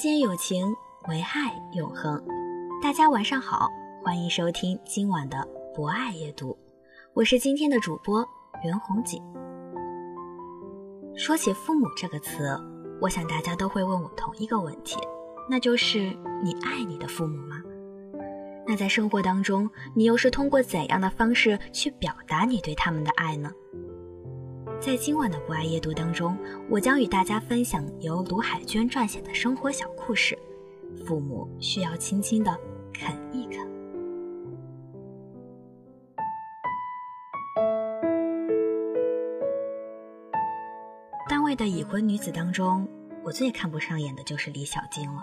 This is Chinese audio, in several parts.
间有情，唯爱永恒。大家晚上好，欢迎收听今晚的。博爱阅读，我是今天的主播袁红锦。说起父母这个词，我想大家都会问我同一个问题，那就是你爱你的父母吗？那在生活当中，你又是通过怎样的方式去表达你对他们的爱呢？在今晚的博爱阅读当中，我将与大家分享由卢海娟撰写的生活小故事《父母需要轻轻的啃一啃》。单位的已婚女子当中，我最看不上眼的就是李小晶了。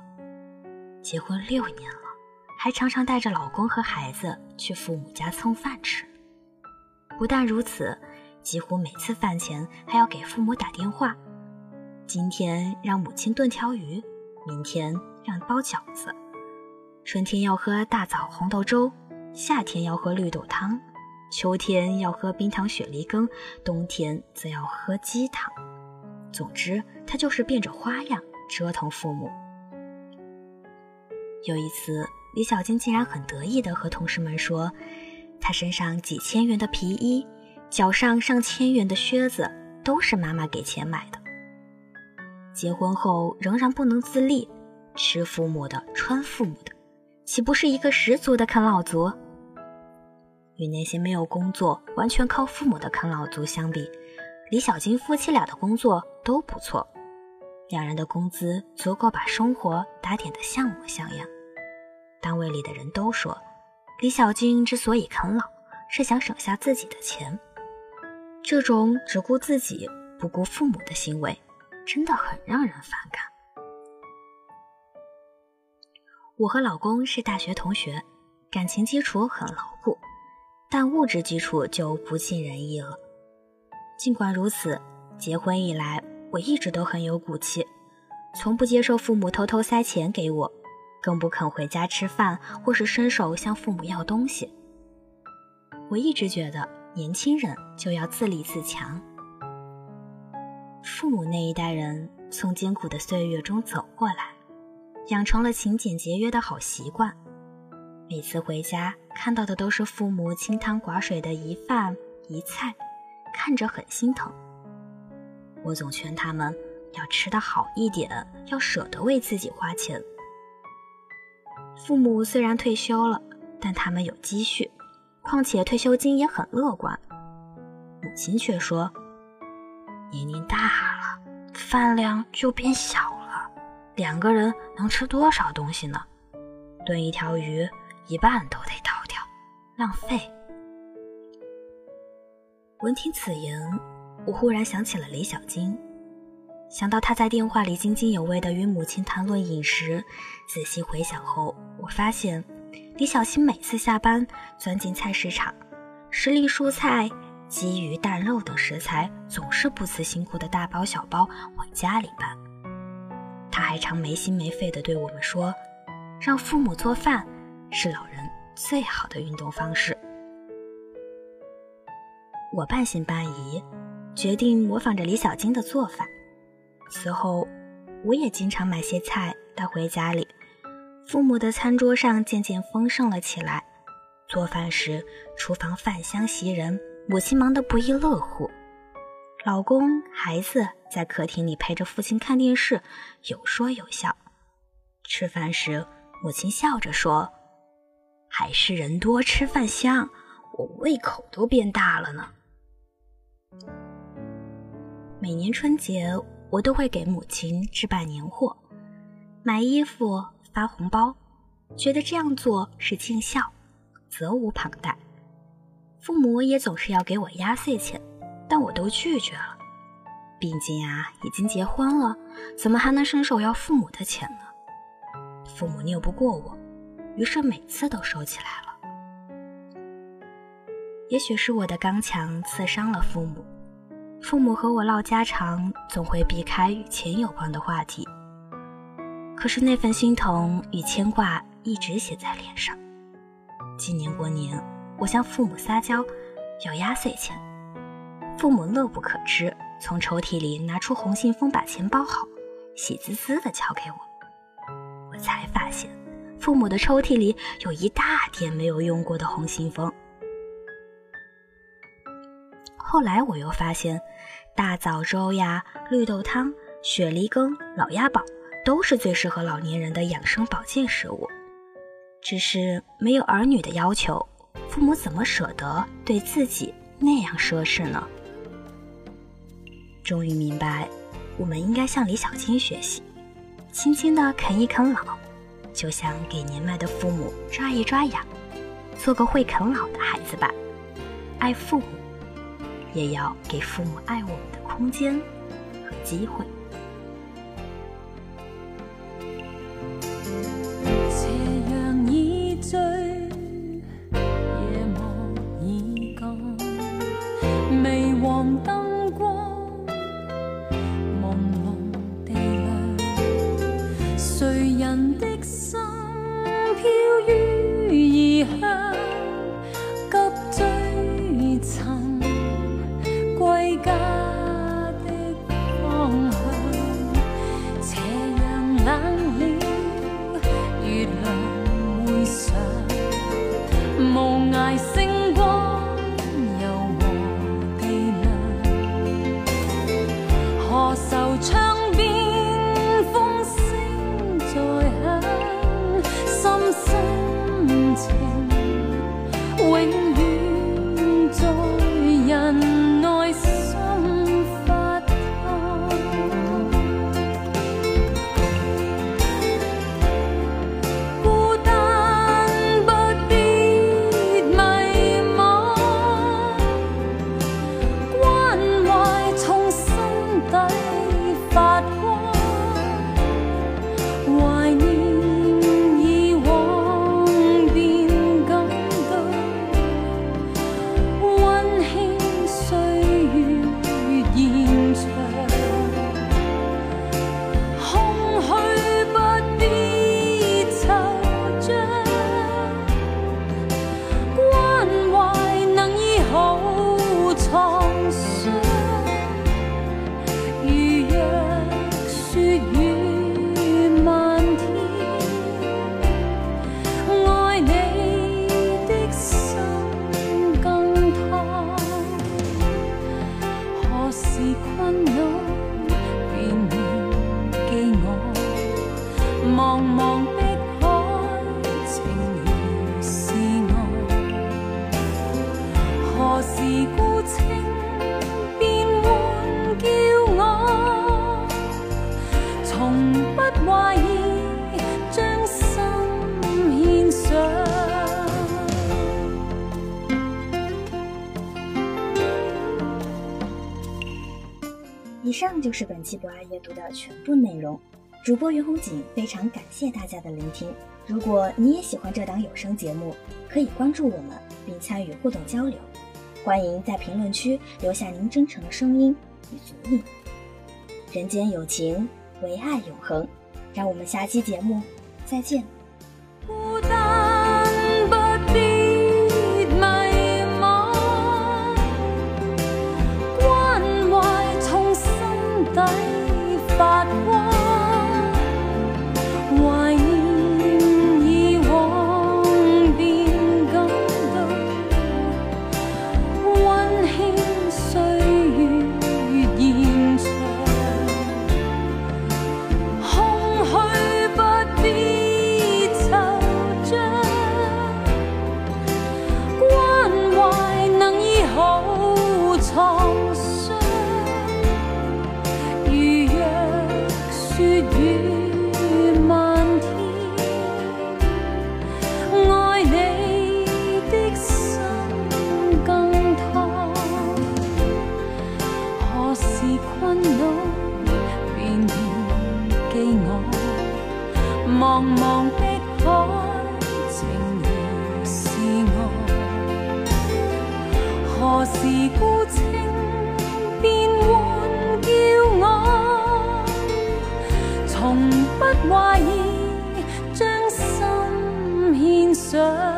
结婚六年了，还常常带着老公和孩子去父母家蹭饭吃。不但如此，几乎每次饭前还要给父母打电话。今天让母亲炖条鱼，明天让包饺子。春天要喝大枣红豆粥，夏天要喝绿豆汤，秋天要喝冰糖雪梨羹，冬天则要喝鸡汤。总之，他就是变着花样折腾父母。有一次，李小晶竟然很得意地和同事们说：“她身上几千元的皮衣，脚上上千元的靴子，都是妈妈给钱买的。结婚后仍然不能自立，吃父母的，穿父母的，岂不是一个十足的啃老族？与那些没有工作、完全靠父母的啃老族相比，李小金夫妻俩的工作。”都不错，两人的工资足够把生活打点得像模像样。单位里的人都说，李小金之所以啃老，是想省下自己的钱。这种只顾自己不顾父母的行为，真的很让人反感。我和老公是大学同学，感情基础很牢固，但物质基础就不尽人意了。尽管如此，结婚以来。我一直都很有骨气，从不接受父母偷偷塞钱给我，更不肯回家吃饭或是伸手向父母要东西。我一直觉得年轻人就要自立自强。父母那一代人从艰苦的岁月中走过来，养成了勤俭节约的好习惯。每次回家看到的都是父母清汤寡水的一饭一菜，看着很心疼。我总劝他们要吃得好一点，要舍得为自己花钱。父母虽然退休了，但他们有积蓄，况且退休金也很乐观。母亲却说：“年龄大了，饭量就变小了，两个人能吃多少东西呢？炖一条鱼，一半都得倒掉，浪费。”闻听此言。我忽然想起了李小晶，想到她在电话里津津有味地与母亲谈论饮食，仔细回想后，我发现李小晶每次下班钻进菜市场，十粒蔬菜、鸡鱼蛋肉等食材总是不辞辛苦的大包小包往家里搬。他还常没心没肺地对我们说：“让父母做饭是老人最好的运动方式。”我半信半疑。决定模仿着李小晶的做法。此后，我也经常买些菜带回家里。父母的餐桌上渐渐丰盛了起来。做饭时，厨房饭香袭人，母亲忙得不亦乐乎。老公、孩子在客厅里陪着父亲看电视，有说有笑。吃饭时，母亲笑着说：“还是人多吃饭香，我胃口都变大了呢。”每年春节，我都会给母亲置办年货，买衣服、发红包，觉得这样做是尽孝，责无旁贷。父母也总是要给我压岁钱，但我都拒绝了。毕竟啊，已经结婚了，怎么还能伸手要父母的钱呢？父母拗不过我，于是每次都收起来了。也许是我的刚强刺伤了父母。父母和我唠家常，总会避开与钱有关的话题。可是那份心疼与牵挂一直写在脸上。今年过年，我向父母撒娇要压岁钱，父母乐不可支，从抽屉里拿出红信封，把钱包好，喜滋滋地交给我。我才发现，父母的抽屉里有一大叠没有用过的红信封。后来我又发现，大枣粥呀、绿豆汤、雪梨羹、老鸭煲都是最适合老年人的养生保健食物。只是没有儿女的要求，父母怎么舍得对自己那样奢侈呢？终于明白，我们应该向李小青学习，轻轻地啃一啃老，就像给年迈的父母抓一抓痒，做个会啃老的孩子吧，爱父母。也要给父母爱我们的空间和机会。人的心飘于异乡，急追寻归家的方向。斜阳冷了月亮，会上无涯星。以上就是本期博爱阅读的全部内容。主播袁红锦非常感谢大家的聆听。如果你也喜欢这档有声节目，可以关注我们并参与互动交流。欢迎在评论区留下您真诚的声音与足印。人间有情，唯爱永恒。让我们下期节目再见。月天，爱你的心更痛。何时困恼便记我，茫茫碧海情如是岸。何时孤清便唤叫我，从。不怀疑将心献上。